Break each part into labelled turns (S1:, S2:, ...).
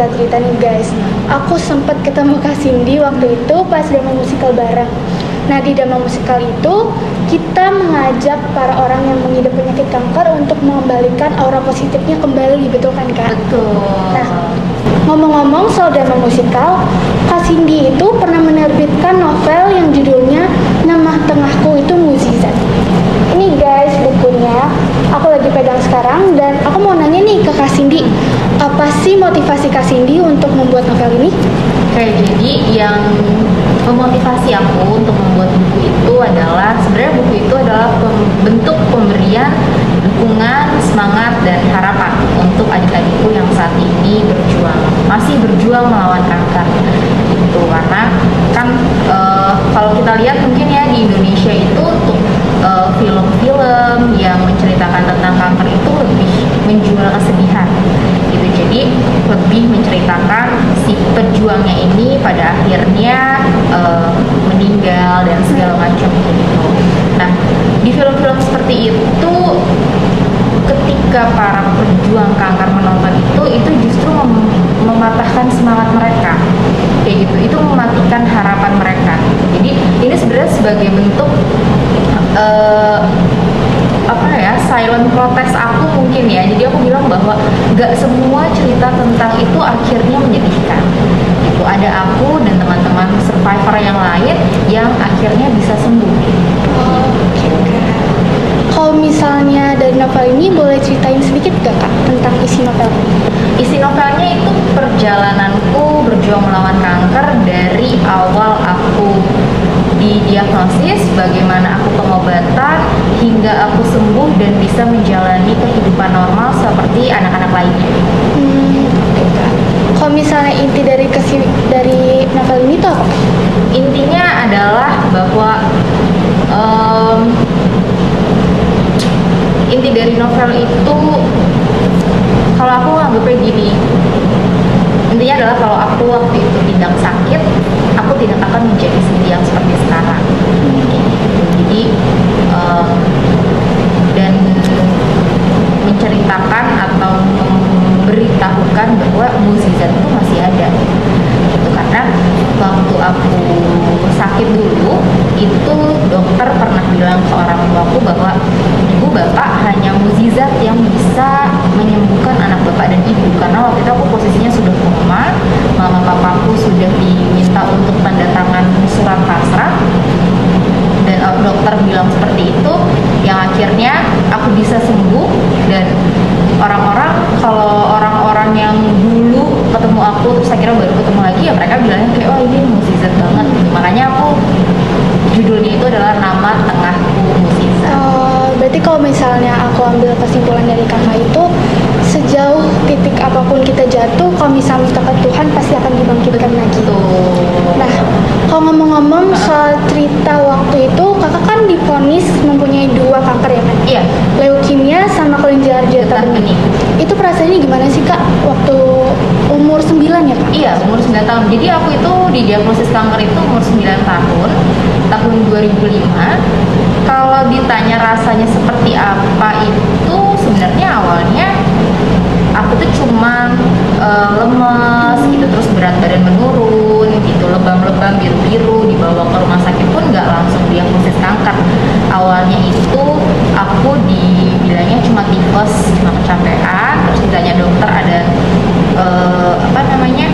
S1: cerita-cerita nih guys. Aku sempat ketemu Kak Cindy waktu itu pas demo musikal bareng. Nah di demo musikal itu kita mengajak para orang yang mengidap penyakit kanker untuk mengembalikan aura positifnya kembali, betul kan Kak?
S2: Betul.
S1: Nah, ngomong-ngomong soal drama musikal, Kak Cindy itu pernah menerbitkan novel yang judulnya Nama Tengahku itu Muzizat. Ini guys bukunya, aku lagi pegang sekarang dan aku mau nanya nih ke Kak Cindy, apa sih motivasi Kak Cindy untuk membuat novel ini?
S2: Oke, jadi yang memotivasi aku untuk membuat buku itu adalah sebenarnya buku itu adalah pem- bentuk pemberian dukungan, semangat dan harapan untuk adik-adikku yang saat ini berjuang, masih berjuang melawan kanker. Itu karena kan eh, kalau kita lihat mungkin ya di Indonesia itu untuk eh, film-film yang menceritakan tentang kanker itu lebih menjual kesedihan gitu jadi lebih menceritakan si pejuangnya ini pada akhirnya eh, meninggal dan segala macam gitu. Nah di film-film seperti itu ketika para pejuang kanker menonton itu itu justru mem- mematahkan semangat mereka. Kayak gitu itu mematikan harapan mereka. Jadi ini sebenarnya sebagai bentuk eh, apa ya silent protest aku mungkin ya jadi aku bilang bahwa nggak semua cerita tentang itu akhirnya menyedihkan itu ada aku dan teman-teman survivor yang lain yang akhirnya bisa sembuh
S1: Oke Kak. Kalau misalnya dari novel ini boleh ceritain sedikit gak Kak tentang isi novel?
S2: isi novelnya itu perjalananku berjuang melawan kanker dari awal aku didiagnosis, bagaimana aku pengobatan hingga aku sembuh dan bisa menjalani kehidupan normal anak-anak lainnya.
S1: Hmm. Kalau misalnya inti dari kesi dari novel ini tuh?
S2: Intinya adalah bahwa em, inti dari novel itu kalau aku anggapnya gini intinya adalah kalau aku waktu itu tidak sakit aku tidak akan menjadi Cindy yang seperti sekarang jadi em, dan menceritakan atau memberitahukan bahwa mukjizat itu masih ada. Gitu karena waktu aku sakit dulu itu dokter pernah bilang ke orang tuaku bahwa ibu bapak hanya mukjizat yang bisa menyembuhkan anak bapak dan ibu. Karena waktu itu aku posisinya sudah koma mama papaku sudah diminta untuk tanda tangan surat pasrah dokter bilang seperti itu yang akhirnya aku bisa sembuh. Dan orang-orang kalau orang-orang yang dulu ketemu aku terus akhirnya baru ketemu lagi ya mereka bilangnya kayak oh ini mukjizat banget. Makanya aku judulnya itu adalah nama tengahku mukjizat
S1: Eh, berarti kalau misalnya aku ambil kesimpulan dari kakak itu sejauh titik apa pun kita jatuh, kalau misalnya ke Tuhan pasti akan dibangkitkan lagi. Nah, kalau ngomong-ngomong soal cerita waktu itu, kakak kan difonis mempunyai dua kanker ya kan?
S2: iya
S1: Leukemia sama kelenjar getah bening. Itu perasaannya gimana sih kak waktu umur 9 ya kak?
S2: Iya, umur 9 tahun. Jadi aku itu didiagnosis kanker itu umur 9 tahun, tahun 2005. Kalau ditanya rasanya seperti apa itu sebenarnya awalnya aku tuh cuma eh, lemes gitu terus berat badan menurun gitu lebam-lebam biru-biru dibawa ke rumah sakit pun nggak langsung diagnosis kanker. Awalnya itu aku dibilangnya cuma tifus cuma kecapean terus ditanya dokter ada eh, apa namanya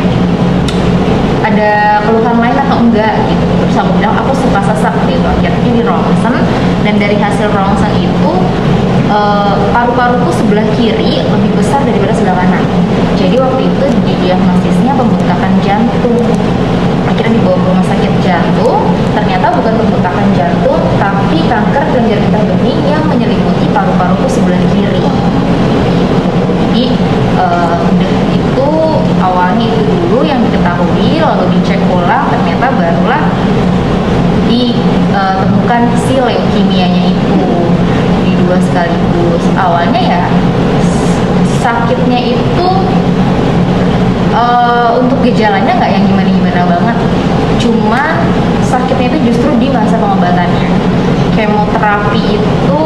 S2: ada keluhan lain atau enggak gitu. Terus aku bilang aku suka sesak gitu. Akhirnya di rongsen dan dari hasil rongsen itu paru-paruku sebelah kiri lebih besar daripada sebelah kanan jadi waktu itu didiagnosisnya pembengkakan jantung akhirnya dibawa ke rumah sakit jantung ternyata bukan pembengkakan jantung tapi kanker kelenjar getah bening yang menyelimuti paru-paruku sebelah kiri jadi eh, udah itu awalnya itu dulu yang diketahui lalu dicek ulang ternyata barulah ditemukan si leukemianya itu di dua sekaligus awalnya ya sakitnya itu eh, untuk gejalanya nggak yang gimana-gimana banget cuma sakitnya itu justru di masa pengobatannya kemoterapi itu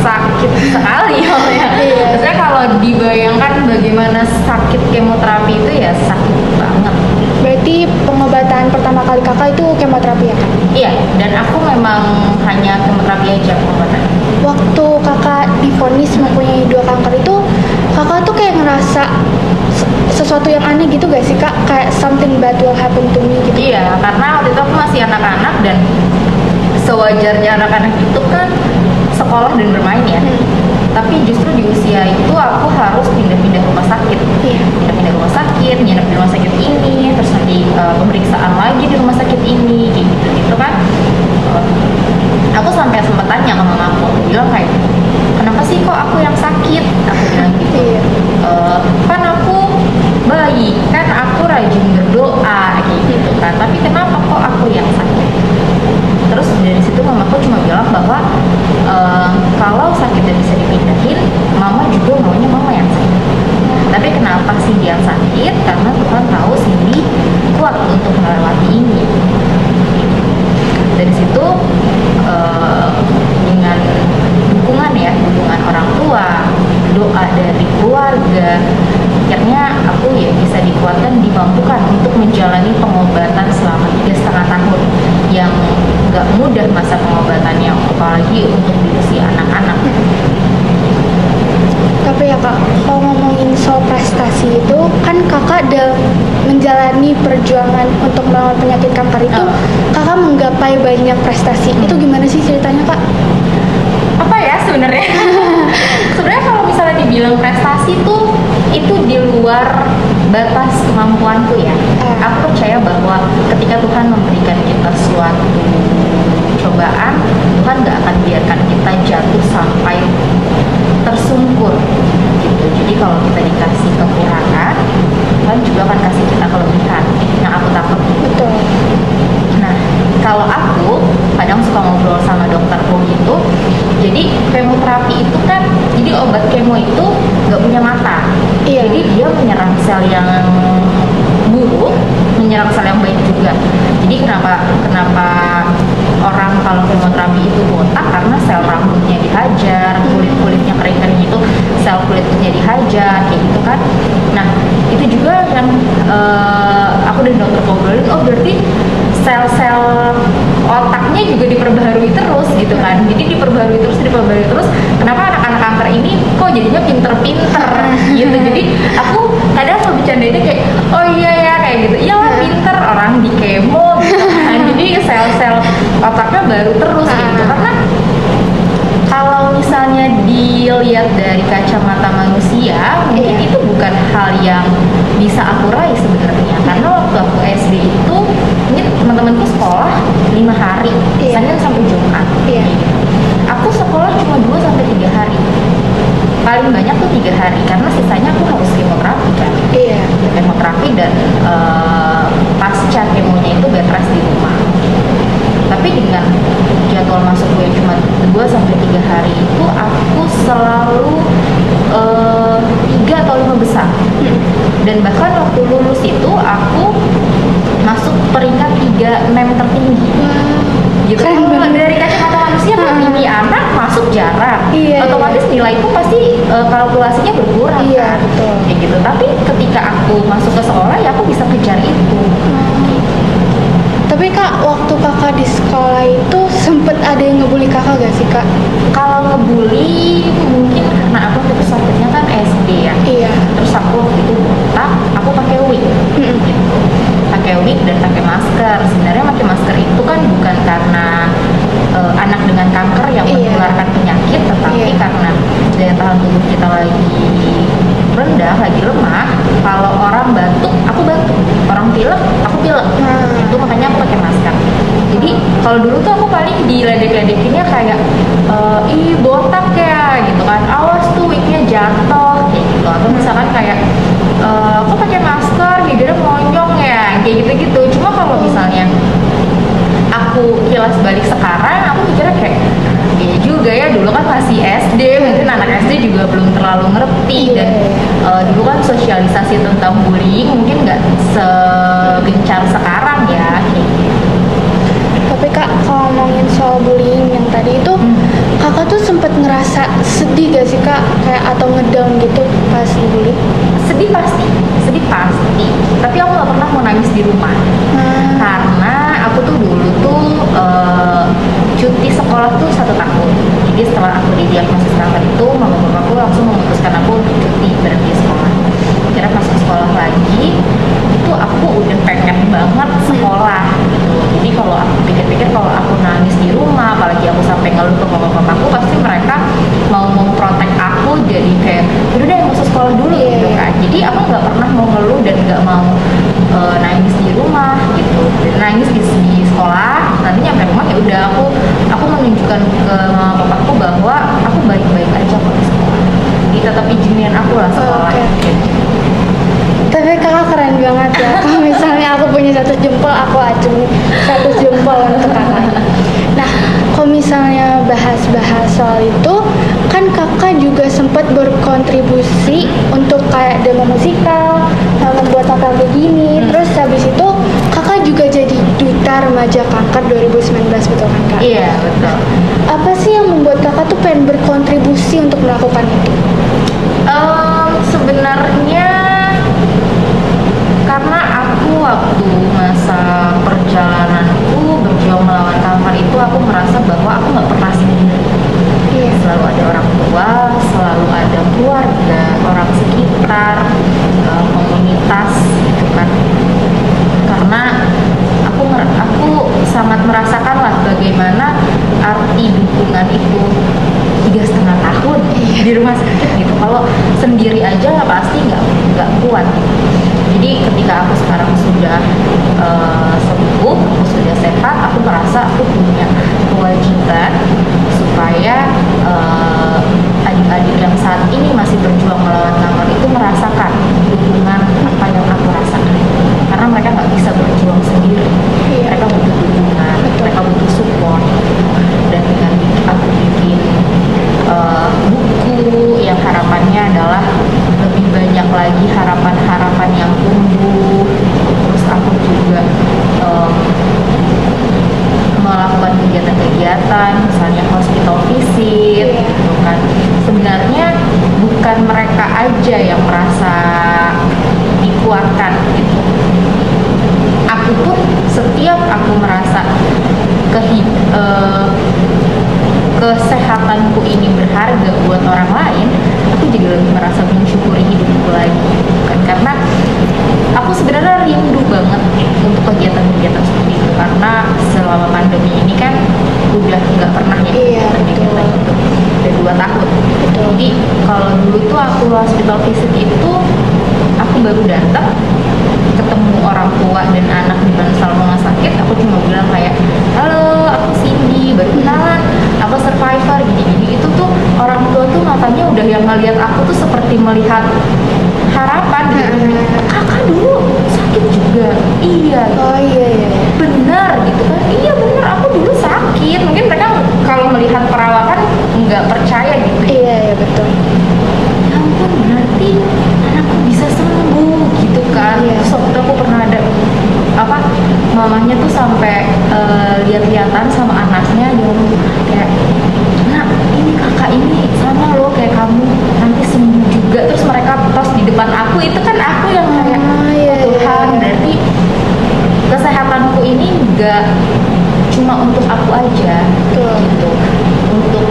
S2: sakit sakit sekali ya.
S1: Iya.
S2: Maksudnya kalau dibayangkan bagaimana sakit kemoterapi itu ya sakit banget.
S1: Berarti pengobatan pertama kali kakak itu kemoterapi ya kak?
S2: Iya, dan aku memang hanya kemoterapi aja pengobatan.
S1: Waktu kakak divonis mempunyai dua kanker itu, kakak tuh kayak ngerasa se- sesuatu yang aneh gitu gak sih kak? Kayak something bad will happen to me gitu?
S2: Iya, karena waktu itu aku masih anak-anak dan sewajarnya anak-anak itu kan sekolah dan bermain ya.
S1: Hmm.
S2: Tapi justru di usia itu aku harus pindah-pindah rumah sakit.
S1: Iya.
S2: Pindah-pindah rumah sakit, nginep di rumah sakit ini, terus nanti eh, pemeriksaan lagi di rumah sakit ini, kayak gitu-gitu kan. Eh, aku sampai sempat tanya ke mama aku, aku bilang kayak, kenapa sih kok aku yang sakit? Aku bilang gitu. "Eh, kan aku baik, kan aku rajin berdoa, kayak gitu kan. Tapi kenapa kok aku yang sakit? Terus dari situ mamaku cuma bilang bahwa eh, kalau sakitnya bisa dipindahin, mama juga maunya mama yang sakit. Tapi kenapa sih dia sakit? Karena Tuhan tahu Cindy kuat untuk melewati ini. Dari situ eh, dengan dukungan ya, dukungan orang tua, doa dari keluarga, akhirnya aku ya bisa dikuatkan, dimampukan untuk menjalani pengobatan selama tiga setengah tahun yang nggak mudah masa pengobatannya, apalagi untuk di usia anak-anak.
S1: Tapi ya kak, kalau ngomongin soal prestasi itu, kan kakak dalam menjalani perjuangan untuk melawan penyakit kanker itu,
S2: Oh.
S1: kakak menggapai banyak prestasi. Itu gimana sih ceritanya kak?
S2: apa ya sebenarnya sebenarnya kalau misalnya dibilang prestasi tuh itu di luar batas kemampuanku ya
S1: Ah.
S2: aku percaya bahwa ketika Tuhan memberikan kita suatu cobaan Tuhan gak akan biarkan kita jatuh sampai tersungkur gitu jadi kalau kita dikasih kekurangan Tuhan juga akan kasih kita kelebihan yang aku takut
S1: Betul.
S2: Nah, kalau aku kadang suka ngobrol sama dokterku gitu, jadi kemoterapi itu kan, jadi obat kemo itu nggak punya mata.
S1: Iya.
S2: Jadi dia menyerang sel yang buruk, menyerang sel yang baik juga. Jadi kenapa kenapa orang kalau kemoterapi itu botak karena sel rambutnya dihajar, kulit kulitnya kering kering itu sel kulitnya dihajar, kayak gitu kan. Nah itu juga yang eh, aku dan dokter ngobrolin, oh berarti sel-sel otaknya juga diperbaharui terus gitu kan. Jadi diperbaharui terus diperbaharui terus kenapa anak-anak kanker ini kok jadinya pinter-pinter gitu. Jadi aku kadang selalu bercandainnya kayak oh iya ya kayak gitu iyalah pinter orang di kemo gitu kan jadi sel-sel otaknya baru terus kayak gitu karena kalau misalnya dilihat dari kacamata manusia mungkin
S1: Iya.
S2: itu bukan hal yang bisa aku raih sebenarnya karena waktu aku SD itu ini teman-temanku sekolah lima hari
S1: Iya.
S2: Senin sampai Jumat
S1: Iya.
S2: aku sekolah cuma 2 sampai tiga hari paling banyak tuh tiga hari karena sisanya aku harus kemoterapi kan
S1: Iya.
S2: kemoterapi dan eh, pasca kemonya itu bed rest di rumah tapi dengan jadwal masuk gue cuma 2 sampai 3 hari itu aku selalu eh, tiga atau lima besar.
S1: Hmm.
S2: dan bahkan waktu lulus itu aku masuk peringkat tiga mem tertinggi. Gitu.
S1: Keren
S2: kalau
S1: banget.
S2: dari kacamata manusia
S1: Hmm.
S2: ini anak masuk jarang.
S1: Iya,
S2: otomatis nilai itu pasti eh, kalkulasinya berkurang
S1: Iya,
S2: kan.
S1: betul.
S2: kayak gitu. Tapi ketika aku masuk ke sekolah ya aku bisa kejar itu
S1: Tapi kak, waktu kakak di sekolah itu sempet ada yang ngebully kakak gak sih kak?
S2: kalau ngebully mungkin karena aku waktu sakitnya kan SD ya
S1: Iya.
S2: terus aku waktu itu botak aku pakai wig gitu pakai wig dan pakai masker sebenarnya pakai masker itu kan bukan karena eh, anak dengan kanker yang
S1: Iya.
S2: menularkan penyakit tetapi
S1: Iya.
S2: karena daya tahan tubuh kita lagi rendah lagi lemah kalau orang batuk aku batuk. Orang pilek aku pilek.
S1: Hmm.
S2: itu makanya aku pakai masker. Jadi kalau dulu tuh aku paling diledek-ledekinnya kayak eh, ih botak ya gitu kan. Awas tuh wignya jatuh kayak gitu. Atau misalkan kayak eh, kok pakai masker bibirnya monjong ya kayak gitu-gitu. Cuma kalau misalnya aku kilas balik sekarang aku mikirnya kayak juga ya dulu kan masih SD mungkin anak SD juga belum terlalu ngerti
S1: iya.
S2: dan uh, dulu kan sosialisasi tentang bullying mungkin nggak segencar sekarang ya. Gitu.
S1: Tapi kak kalau ngomongin soal bullying yang tadi itu
S2: hmm.
S1: kakak tuh sempet ngerasa sedih gak
S2: sih kak kayak atau ngedown gitu pas dibully? Sedih pasti, sedih pasti. Tapi aku gak pernah mau nangis di rumah hmm. karena aku tuh dulu tuh kalau aku nangis di rumah apalagi aku sampai ngeluh ke mama papaku pasti mereka mau memprotek aku jadi kayak udah deh usah sekolah dulu
S1: Iya,
S2: gitu kan jadi aku nggak pernah mau ngeluh dan nggak mau eh, nangis di rumah gitu dan nangis di, di sekolah nanti nyampe rumah ya udah aku aku menunjukkan ke mama papaku bahwa aku baik-baik aja kok di sekolah jadi tetap izinin aku lah sekolah
S1: Oke.
S2: gitu.
S1: Tapi kakak keren banget ya. Kalau misalnya aku punya satu jempol, aku acungi satu jempol untuk kakak. Nah, kalau misalnya bahas-bahas soal itu, kan kakak juga sempat berkontribusi untuk kayak demo musikal, nah, membuat apa kayak gini.
S2: Hmm.
S1: Terus habis itu kakak juga jadi duta remaja kanker 2019 betul kan kak?
S2: iya betul
S1: Apa sih yang membuat kakak tuh pengen berkontribusi untuk melakukan itu?
S2: Em, sebenarnya karena aku waktu masa perjalananku berjuang melawan kanker itu aku merasa bahwa aku nggak pernah sendiri
S1: Iya.
S2: selalu ada orang tua selalu ada keluarga orang sekitar eh, komunitas gitu kan karena aku mer- aku sangat merasakan lah bagaimana arti dukungan itu tiga setengah tahun di rumah sakit gitu kalau sendiri aja nggak pasti nggak nggak kuat jadi ketika aku sekarang sudah eh, sembuh aku sudah sehat aku merasa aku punya kewajiban supaya eh, adik-adik yang saat ini masih berjuang melawan kanker itu merasakan dukungan apa yang aku rasakan karena mereka nggak bisa berjuang sendiri
S1: Iya.
S2: mereka butuh dukungan
S1: Betul.
S2: mereka butuh support dan dengan aku bikin eh, buku yang harapannya adalah lebih banyak lagi harapan-harapan yang tumbuh terus aku juga em, melakukan kegiatan-kegiatan misalnya hospital visit
S1: Iya.
S2: gitu kan sebenarnya bukan mereka aja yang merasa dikuatkan gitu. Aku pun setiap aku merasa kehid eh, kesehatanku ini berharga buat orang lain aku jadi lebih merasa mensyukuri hidupku lagi. Kan karena aku sebenarnya rindu banget untuk kegiatan-kegiatan seperti itu karena selama pandemi ini kan udah nggak pernah ya
S1: Iya,
S2: kegiatan
S1: betul.
S2: itu udah dua tahun. Jadi kalau dulu tuh aku hospital visit itu aku baru datang ketemu orang tua dan anak di bangsal rumah sakit aku cuma bilang kayak halo aku Cindy baru kenalan aku survivor gini-gini itu tuh orang tua tuh matanya udah yang ngelihat aku tuh seperti melihat harapan gitu. Kakak dulu sakit juga. Iya.
S1: Oh iya iya.
S2: benar gitu kan. Iya benar. Aku dulu sakit. Mungkin mereka kalau melihat perawakan nggak percaya gitu.
S1: Iya iya betul.
S2: ya ampun berarti anakku bisa sembuh gitu kan.
S1: Iya.
S2: terus waktu aku pernah ada apa mamanya tuh sampai eh, lihat-lihatan sama anaknya dia ngomong kayak nak ini kakak ini sama loh kayak kamu nanti sembuh juga terus mereka tos di depan aku itu kan aku yang kayak
S1: Ah, iya,
S2: "Oh Tuhan
S1: iya.
S2: berarti kesehatanku ini nggak cuma untuk aku aja
S1: Betul.
S2: gitu untuk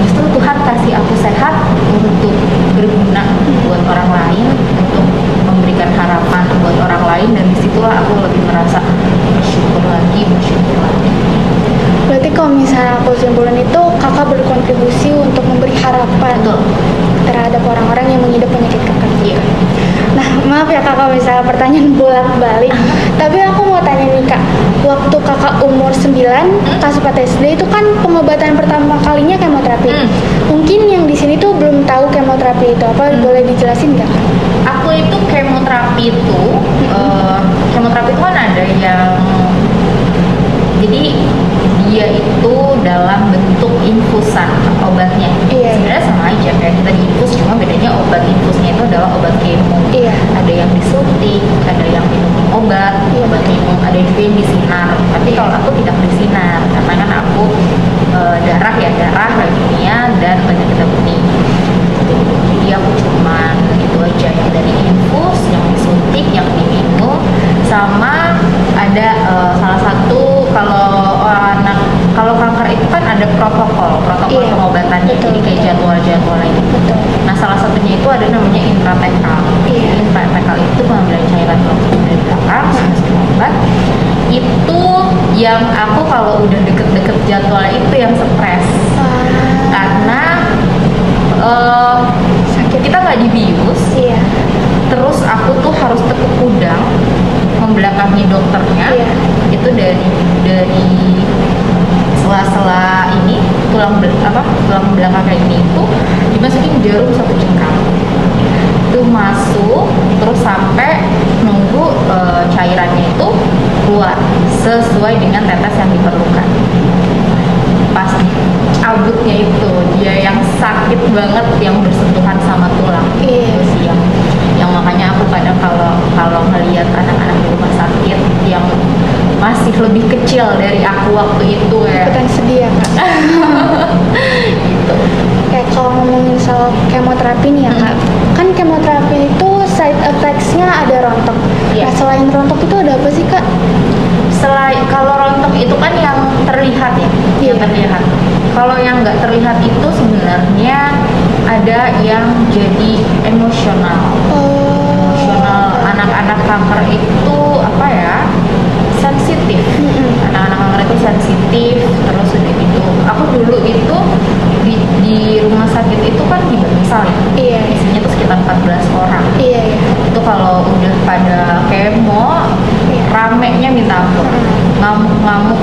S2: justru Tuhan kasih aku sehat untuk berguna buat orang lain untuk memberikan harapan buat orang lain dan di situlah aku lebih merasa bersyukur lagi bersyukur lagi
S1: Berarti kalau misalnya aku simpulin itu kakak berkontribusi untuk memberi harapan
S2: betul
S1: terhadap orang-orang yang mengidap penyakit kanker.
S2: iya
S1: Nah, maaf ya kakak misalnya pertanyaan bolak-balik. Tapi aku mau tanya nih kak, waktu kakak umur 9, kelas 4 SD itu kan pengobatan pertama kalinya kemoterapi.
S2: Hmm.
S1: Mungkin yang di sini tuh belum tahu kemoterapi itu apa,
S2: Hmm.
S1: boleh dijelasin nggak kak?
S2: aku itu kemoterapi itu eh, kemoterapi itu kan ada yang jadi dia itu dalam bentuk infusan obatnya
S1: Iya.
S2: sebenarnya sama aja kayak kita diinfus cuma bedanya obat infusnya itu adalah obat kemo
S1: Iya.
S2: ada yang disuntik ada yang minum obat
S1: Iya.
S2: obat yang disinar tapi kalau aku tidak disinar karena kan aku eh, darah ya darah leukemia dan penyakit kuning jadi aku cuman itu aja. Yang dari infus yang disuntik yang diminum sama ada eh, salah satu kalau anak kalau kanker itu kan ada protokol protokol
S1: Iya,
S2: pengobatannya.
S1: Betul,
S2: jadi kayak jadwal-jadwal itu
S1: betul.
S2: Nah salah satunya itu ada namanya intratekal.
S1: Iya.
S2: intratekal itu pengambilan cairan langsung belakang sebelum obat. Itu yang aku kalau udah deket-deket jadwal itu yang stres.
S1: Ah,
S2: karena eh,
S1: sakit.
S2: kita nggak dibius.
S1: Iya.
S2: Terus aku tuh harus tekuk udang membelakangi dokternya.
S1: Iya.
S2: itu dari dari sela-sela ini tulang apa tulang belakangnya ini itu dimasukin jarum satu cengkram itu masuk terus sampai nunggu eh, cairannya itu keluar sesuai dengan tetes yang diperlukan. Pas abutnya itu dia yang sakit banget yang bersentuhan sama tulang.
S1: Iya.
S2: itu sih yang yang makanya aku kadang kalau kalau ngelihat anak-anak di rumah sakit yang masih lebih kecil dari aku waktu itu ya.
S1: Ikutan sedih ya kak?
S2: Gitu
S1: kalau ngomongin soal kemoterapi nih ya kak. Kan kemoterapi itu side effects-nya ada rontok.
S2: Iya.
S1: nah selain rontok itu ada apa sih kak?
S2: Selain kalau rontok itu kan yang terlihat ya yang
S1: Iya.
S2: terlihat. Kalau yang nggak terlihat itu sebenarnya ada yang jadi emosional.
S1: Oh.
S2: emosional anak-anak kanker itu apa ya sensitif.
S1: Mm-mm.
S2: anak-anak kanker itu sensitif terus udah gitu. Aku dulu itu di, di rumah sakit itu kan Bangsal ya
S1: iya.
S2: Isinya tuh sekitar 14 orang.
S1: Iya iya.
S2: Itu kalau udah pada kemo
S1: Iya.
S2: ramenya minta ampun. Ngamuk-ngamuk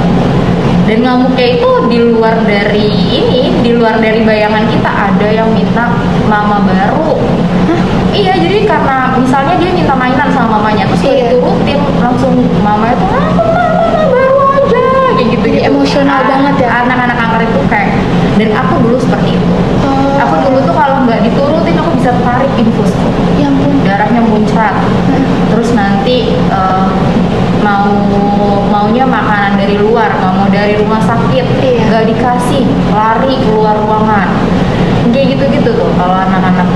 S2: dan ngamuknya itu di luar dari ini di luar dari bayangan kita ada yang minta mama baru. Iya jadi karena misalnya dia minta mainan sama mamanya terus
S1: Iya.
S2: diturutin langsung mamanya tuh ah mama, baru aja. Kayak gitu
S1: Jadi emosional banget ya?
S2: anak-anak kanker itu kayak dan aku dulu seperti itu.
S1: Oh.
S2: Aku dulu tuh kalau nggak diturutin aku bisa tarik infusku
S1: yang pun
S2: darahnya muncrat. Terus nanti eh, mau maunya makanan dari luar nggak mau dari rumah sakit
S1: Iya.
S2: nggak dikasih lari keluar ruangan. Kayak gitu gitu tuh kalau anak-anak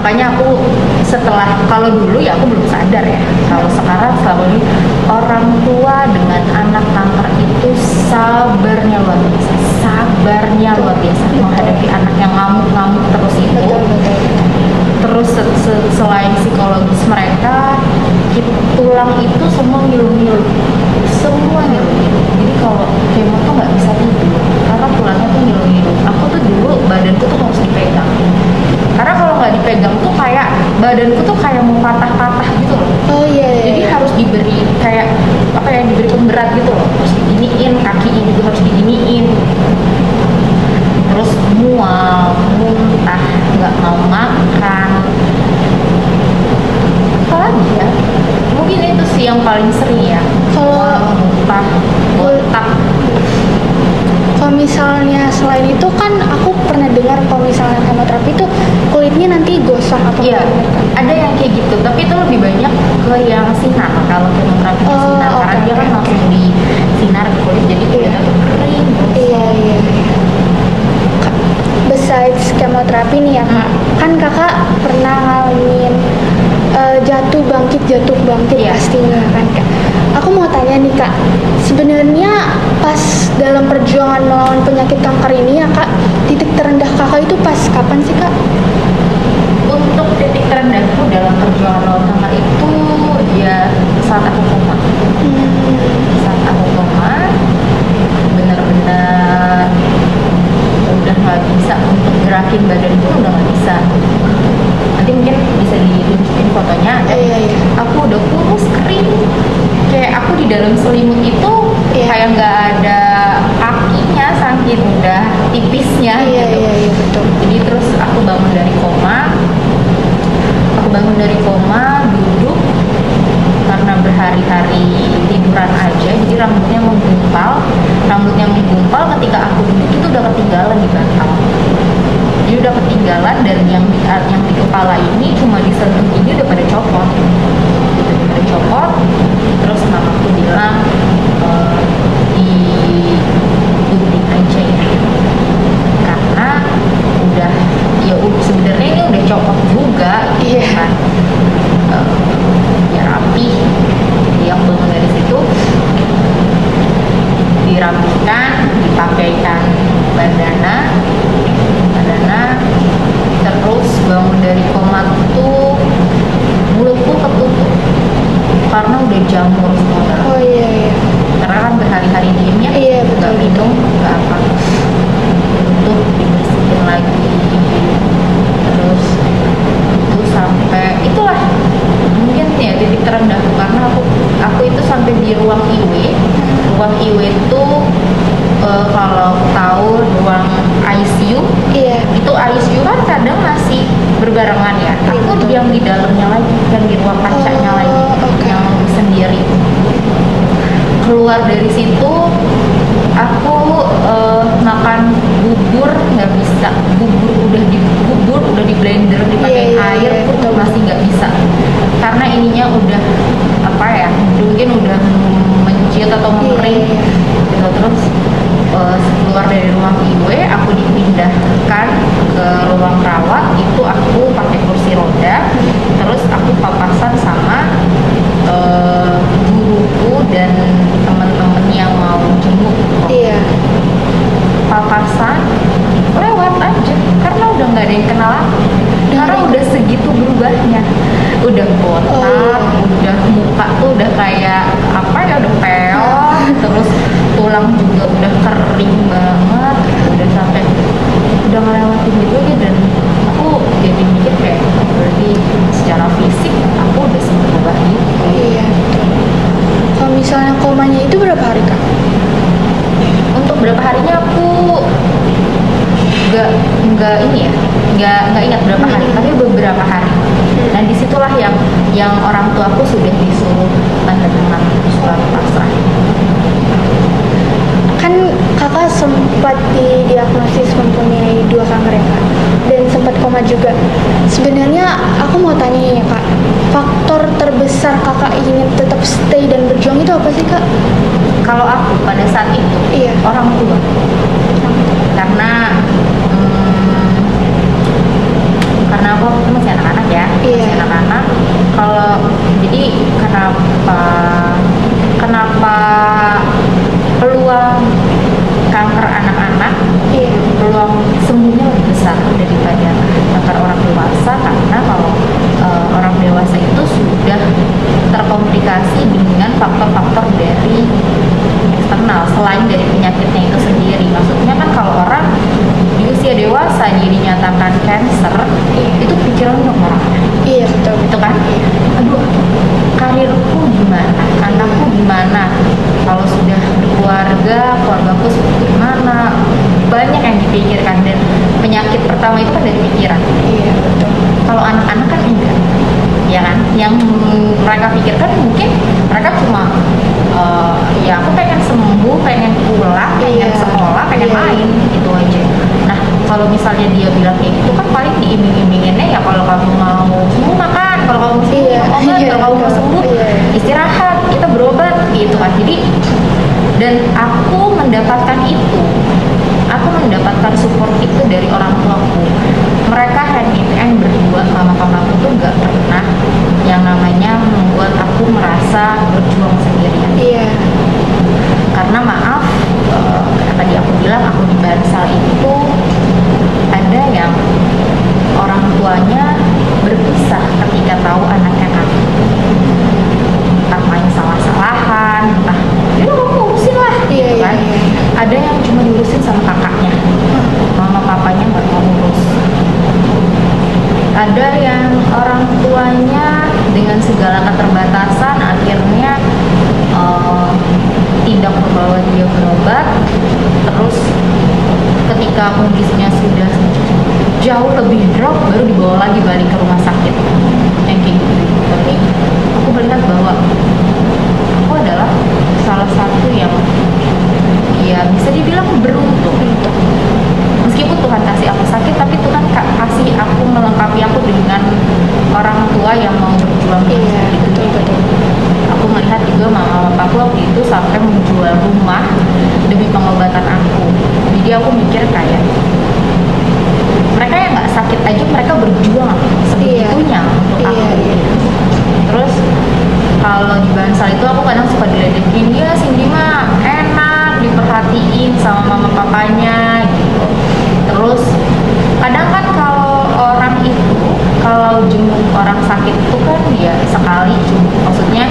S2: makanya aku setelah kalau dulu ya aku belum sadar ya. Kalau sekarang selama ini orang tua dengan anak kanker itu sabarnya luar biasa sabarnya luar biasa menghadapi anak yang ngamuk-ngamuk terus itu. Terus se- se- selain psikologis mereka tulang itu semua ngilu-ngilu. Semua ngilu-ngilu. Jadi kalau kemo tuh nggak bisa tidur tulangnya tuh ngilu-ngilu aku tuh dulu badanku tuh harus dipegang. Karena kalau nggak dipegang tuh kayak badanku tuh kayak mau patah-patah gitu loh.
S1: Oh iya iya
S2: jadi harus diberi kayak apa ya diberi pemberat gitu loh. Harus diginiin kakinya juga harus diginiin. Terus mual muntah nggak mau makan. Apa lagi ya? Mungkin itu sih yang paling sering ya.
S1: Kalau-
S2: mual muntah botak
S1: kalau misalnya selain itu kan aku pernah dengar kalau misalnya kemoterapi itu kulitnya nanti gosong atau
S2: Iya,
S1: gimana, Kak?
S2: ada yang kayak gitu, tapi itu lebih banyak ke yang sinar kalau kemoterapi
S1: Oh,
S2: sinar karena
S1: oke,
S2: dia kan
S1: oke,
S2: langsung di sinar ke kulit jadi
S1: Iya.
S2: kulitnya tuh kering.
S1: Iya iya. iya. Kak, Besides kemoterapi nih ya kak,
S2: Hmm.
S1: kan kakak pernah ngalamin eh, jatuh bangkit jatuh bangkit
S2: Iya.
S1: pastinya kan kak. Aku mau tanya nih kak, sebenarnya pas dalam perjuangan melawan penyakit kanker ini ya kak, titik terendah kakak itu pas kapan sih kak?
S2: Untuk titik terendahku dalam perjuangan lawan kanker itu ya saat aku koma.
S1: Hmm,
S2: Saat aku koma, benar-benar udah nggak bisa untuk gerakin badan pun udah nggak bisa. Nanti mungkin bisa ditunjukin fotonya ada.
S1: iya iya.
S2: aku udah kurus kering kayak aku di dalam selimut itu
S1: Iya.
S2: kayak nggak ada kakinya saking udah tipisnya
S1: Iya
S2: gitu.
S1: iya iya betul.
S2: jadi terus aku bangun dari koma. Aku bangun dari koma duduk karena berhari-hari tiduran aja jadi rambutnya menggumpal. Rambutnya menggumpal ketika aku duduk itu udah ketinggalan di bantal jadi udah ketinggalan dan yang di, yang di kepala ini cuma disentuh ini udah pada copot. Udah pada copot copot juga gitu yeah. kan. Uh, ya rapi. Yang bangun dari situ dirapikan dipakaikan bandana bandana terus
S1: bangun
S2: dari koma tuh mulutku ketutup karena udah jamur semua.
S1: Oh iya iya.
S2: Karena kan berhari-hari diemnya,
S1: iya betul.
S2: minum nggak apa untuk dibersihin lagi terus. Itu sampai itulah mungkin ya titik terendahku karena aku aku itu sampai di ruang IW ruang IW itu eh, kalau tahu ruang ICU
S1: iya.
S2: itu ICU kan kadang masih berbarengan ya.
S1: Iya,
S2: aku
S1: betul.
S2: yang di dalamnya lagi yang di ruang kacanya
S1: Oh,
S2: lagi
S1: oke.
S2: yang sendiri. Keluar dari situ aku eh, makan bubur nggak bisa. Bubur udah udah di blender dipakai
S1: Iya, iya,
S2: air
S1: iya,
S2: pun
S1: betul.
S2: masih nggak bisa. Karena ininya udah apa ya mungkin udah menciut atau
S1: Iya,
S2: mengering
S1: iya.
S2: gitu. Terus eh, keluar dari ruang IW aku dipindahkan ke ruang rawat itu aku pakai kursi roda. Terus aku papasan sama eh, guruku dan teman-teman yang mau jenguk.
S1: Iya.
S2: Papasan lewat aja karena udah nggak ada yang kenal aku. Karena udah. segitu berubahnya. Udah botak
S1: Oh,
S2: udah muka tuh udah kayak apa ya udah peot terus tulang juga udah kering banget. Udah sampai udah ngelewatin itu aja. Dan aku jadi mikir kayak berarti secara fisik aku udah sempat berubah gitu.
S1: Iya. Kalau misalnya komanya itu berapa hari kak
S2: ada yang orang tuanya dengan segala keterbatasan akhirnya eh, tidak membawa dia berobat. Terus ketika kondisinya sudah jauh lebih drop baru dibawa lagi balik ke rumah sakit. Yang kayak gitu. Tapi aku melihat bahwa aku adalah salah satu yang ya bisa dibilang beruntung meskipun Tuhan kasih aku sakit tapi Tuhan ka- kasih aku melengkapi aku dengan orang tua yang mau berjuang.
S1: Iya
S2: gitu.
S1: betul betul.
S2: Aku melihat juga mama papaku waktu itu sampai menjual rumah demi pengobatan aku. Jadi aku mikir kayak mereka yang nggak sakit aja mereka berjuang sebegitunya untuk aku.
S1: Iya, iya.
S2: terus kalau di Bansal itu aku kadang suka diledekin dia Cindy mah enak diperhatiin sama mama papanya gitu terus kadang kan kalau orang itu kalau jenguk orang sakit itu kan ya sekali jenguk maksudnya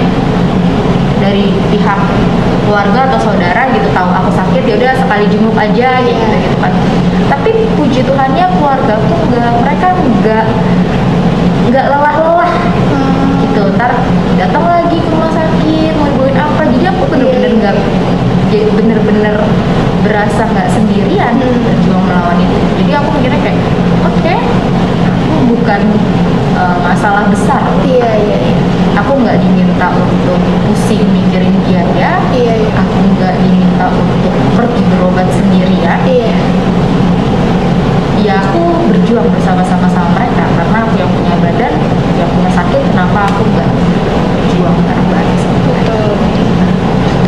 S2: keluarga atau saudara gitu tahu aku sakit ya udah sekali jenguk aja
S1: Iya.
S2: gitu gitu kan tapi puji Tuhannya keluarga aku nggak mereka nggak nggak lelah-lelah
S1: Hmm.
S2: gitu ntar datang lagi ke rumah sakit mau ibuin apa jadi aku bener-bener
S1: Iya.
S2: nggak jadi bener-bener berasa nggak sendirian
S1: Hmm.
S2: berjuang melawan itu jadi aku mikirnya kayak oke aku bukan uh, masalah besar
S1: Iya iya iya.
S2: aku nggak diminta untuk pusing mikirin biaya
S1: Iya iya.
S2: aku nggak diminta untuk pergi berobat sendirian
S1: Iya.
S2: ya aku berjuang bersama-sama sama mereka karena aku yang punya badan yang punya sakit kenapa aku nggak berjuang bareng-bareng
S1: Betul.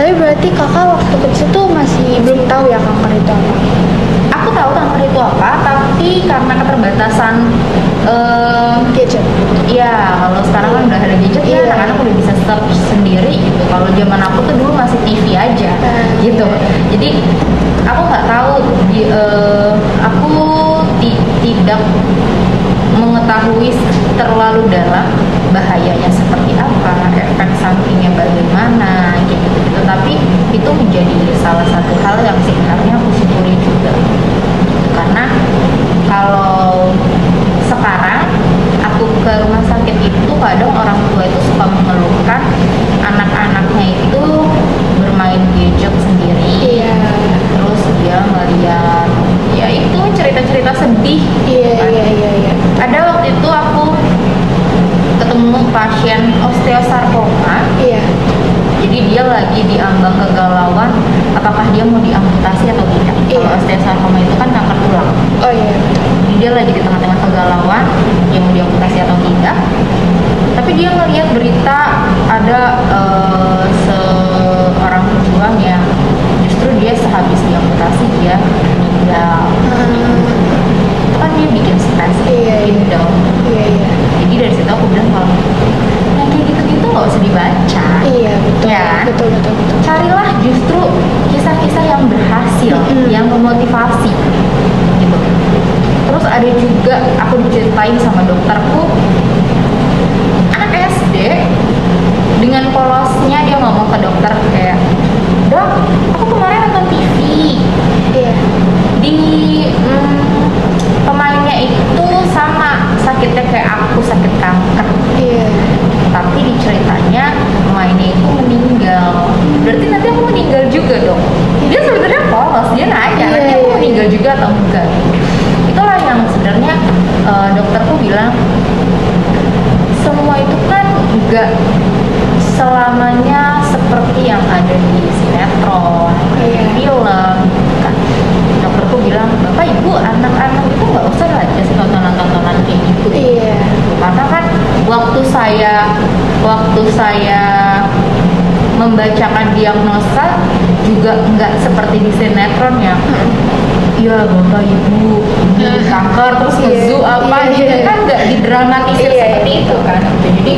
S1: Tapi berarti kakak waktu kecil tuh masih belum tahu ya kanker itu apa?
S2: aku tahu kanker itu apa tapi karena keterbatasan eh,
S1: Gadget.
S2: ya kalau sekarang kan udah ada gadget ya
S1: Iya.
S2: anak-anak udah bisa search sendiri gitu kalau zaman aku tuh dulu masih TV aja
S1: Ah,
S2: gitu
S1: iya.
S2: jadi aku nggak tahu di, eh, aku ti- tidak mengetahui terlalu dalam bahayanya seperti apa efek sampingnya bagaimana gitu gitu tapi itu menjadi salah satu hal yang para saya waktu saya membacakan diagnosa juga nggak seperti di sinetron ya. Iya bapak ibu ini kanker terus
S1: Iya,
S2: ngezu apa?
S1: Iya,
S2: gitu
S1: iya.
S2: kan nggak didramatisir
S1: Iya,
S2: seperti
S1: iya.
S2: itu kan jadi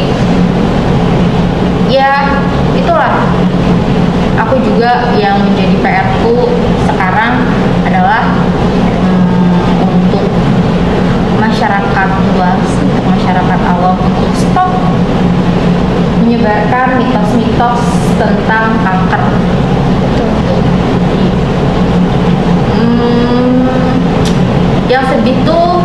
S2: ya itulah. Aku juga yang menjadi PR ku sekarang adalah hmm, untuk masyarakat luas untuk masyarakat awam untuk stop menyebarkan mitos-mitos tentang kanker Jadi, hmm, yang sedih tuh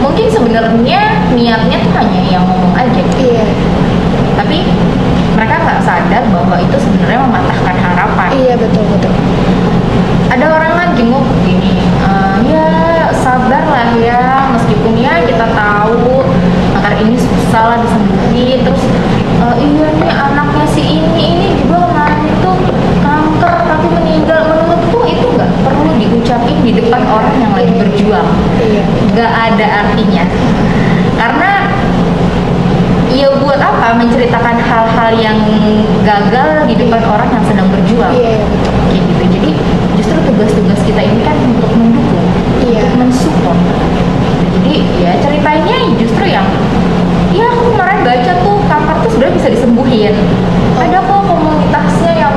S2: mungkin sebenarnya niatnya tuh hanya yang ngomong aja
S1: Iya.
S2: tapi mereka nggak sadar bahwa itu sebenarnya mematahkan harapan
S1: Iya betul betul.
S2: ada orang kan jenguk gini "Eh, ya sabar lah ya meskipun ya kita tahu kanker ini susah lah disembuhin terus "Eh, iya nih anaknya si ini ini juga kemarin itu kanker tapi meninggal menurutku itu nggak perlu diucapin di depan orang yang lagi berjuang
S1: Iya.
S2: nggak ada artinya karena ya buat apa menceritakan hal-hal yang gagal di depan orang yang sedang berjuang
S1: Iya iya, betul.
S2: kayak gitu jadi justru tugas-tugas kita ini kan untuk mendukung
S1: Iya.
S2: untuk mensupport jadi ya ceritainnya justru yang ya aku kemarin baca tuh kanker tuh sebenarnya bisa disembuhin ada kok komunitasnya yang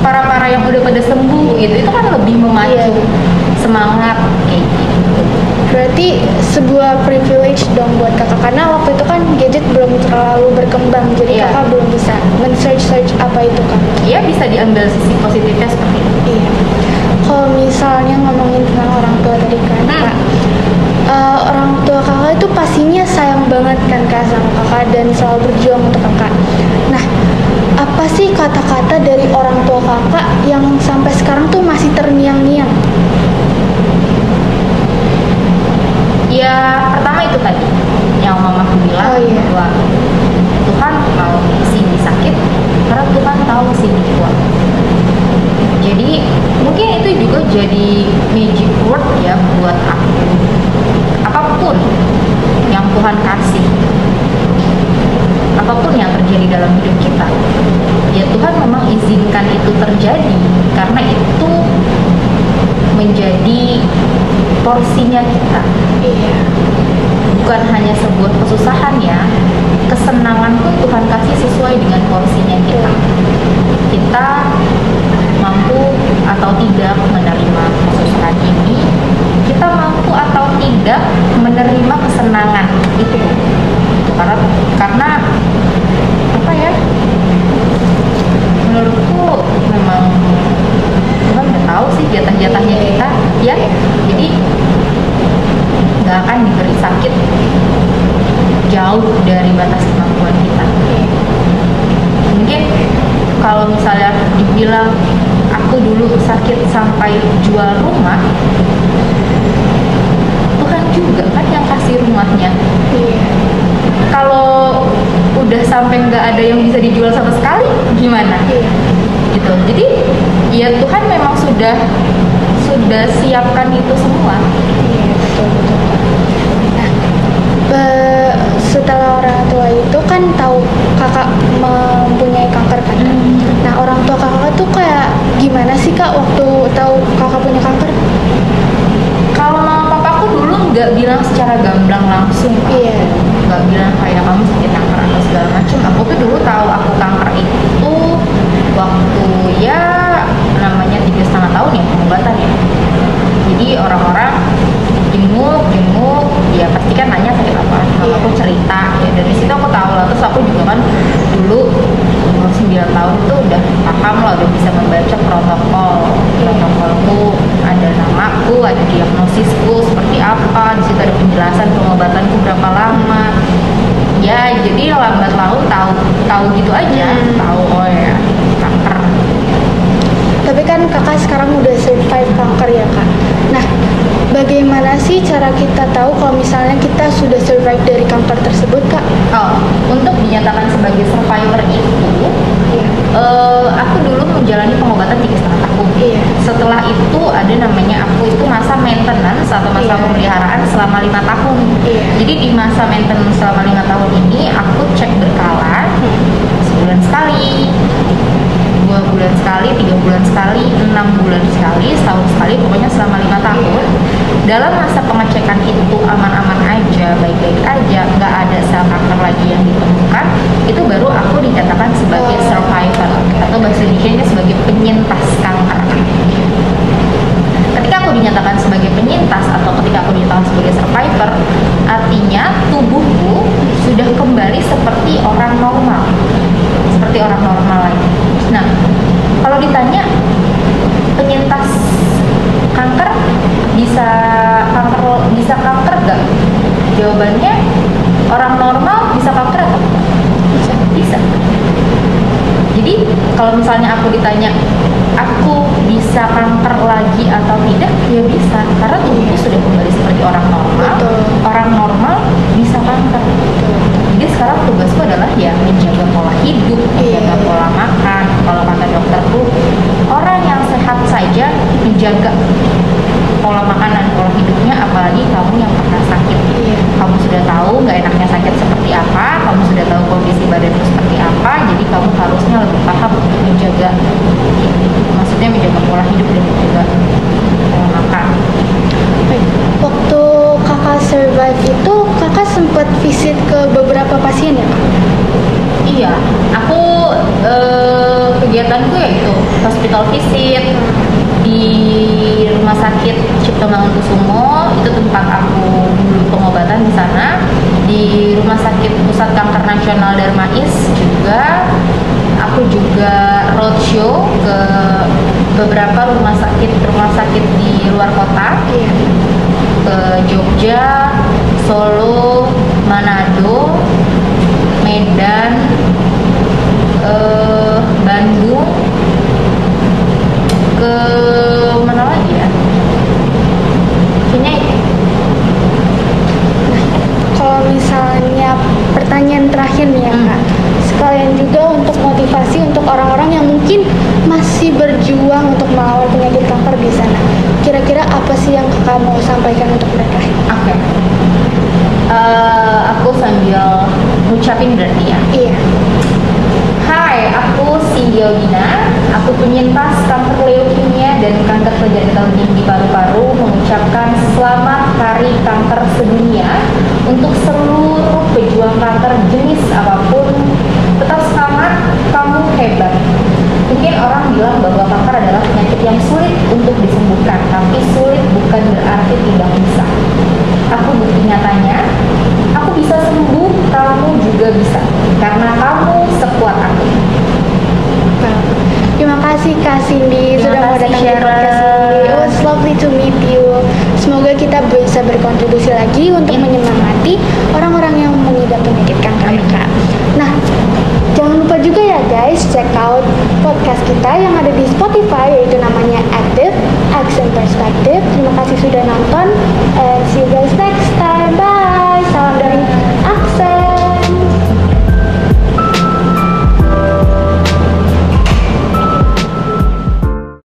S2: para-para yang udah pada sembuh gitu itu kan lebih memacu
S1: Iya.
S2: semangat kayak gitu
S1: Sebuah privilege dong buat kakak karena waktu itu kan gadget belum terlalu berkembang jadi
S2: Iya.
S1: kakak belum bisa men-search search apa itu kan.
S2: ya bisa bisa diambil sisi positifnya seperti itu
S1: Iya. Kalau misalnya ngomongin tentang orang tua tadi kan,
S2: Hmm.
S1: Kak. eh, orang tua kakak itu pastinya sayang banget kan kak sama kakak dan selalu berjuang untuk kakak. Nah, apa sih kata-kata dari orang tua kakak yang sampai sekarang tuh masih terngiang-ngiang?
S2: Ya pertama itu tadi yang mamaku bilang
S1: Oh, iya.
S2: bahwa Tuhan mau Cindy sakit karena Tuhan tahu Cindy kuat. Jadi mungkin itu juga jadi magic word ya buat aku. Apa pun yang Tuhan kasih apa pun yang terjadi dalam hidup kita ya Tuhan memang izinkan itu terjadi. Karena itu menjadi porsinya kita
S1: Iya.
S2: bukan hanya sebuah kesusahan sekali tiga bulan sekali enam bulan sekali setahun sekali pokoknya selama lima tahun. Dalam masa pengecekan itu aman-aman aja baik-baik aja nggak ada sel kanker lagi yang ditemukan itu baru aku dinyatakan sebagai survivor atau bahasa Indonesia sebagai penyintas kanker. Ketika aku dinyatakan sebagai penyintas atau ketika aku dinyatakan sebagai survivor artinya tubuhku sudah kembali seperti orang normal. Seperti orang normal lagi. Nah kalau ditanya penyintas kanker bisa kanker bisa kanker gak jawabannya orang normal bisa kanker atau enggak? bisa. Bisa. Jadi kalau misalnya aku ditanya aku bisa kanker lagi atau tidak? Ya bisa karena tubuhku sudah kembali seperti orang normal.
S1: Betul.
S2: orang normal bisa kanker. Jadi sekarang tugasku adalah ya menjaga pola hidup menjaga
S1: Iya.
S2: pola makan kalau kata dokterku orang yang sehat saja menjaga pola makanan pola hidupnya apalagi kamu yang pernah sakit
S1: Iya.
S2: kamu sudah tahu nggak enaknya sakit seperti apa kamu sudah tahu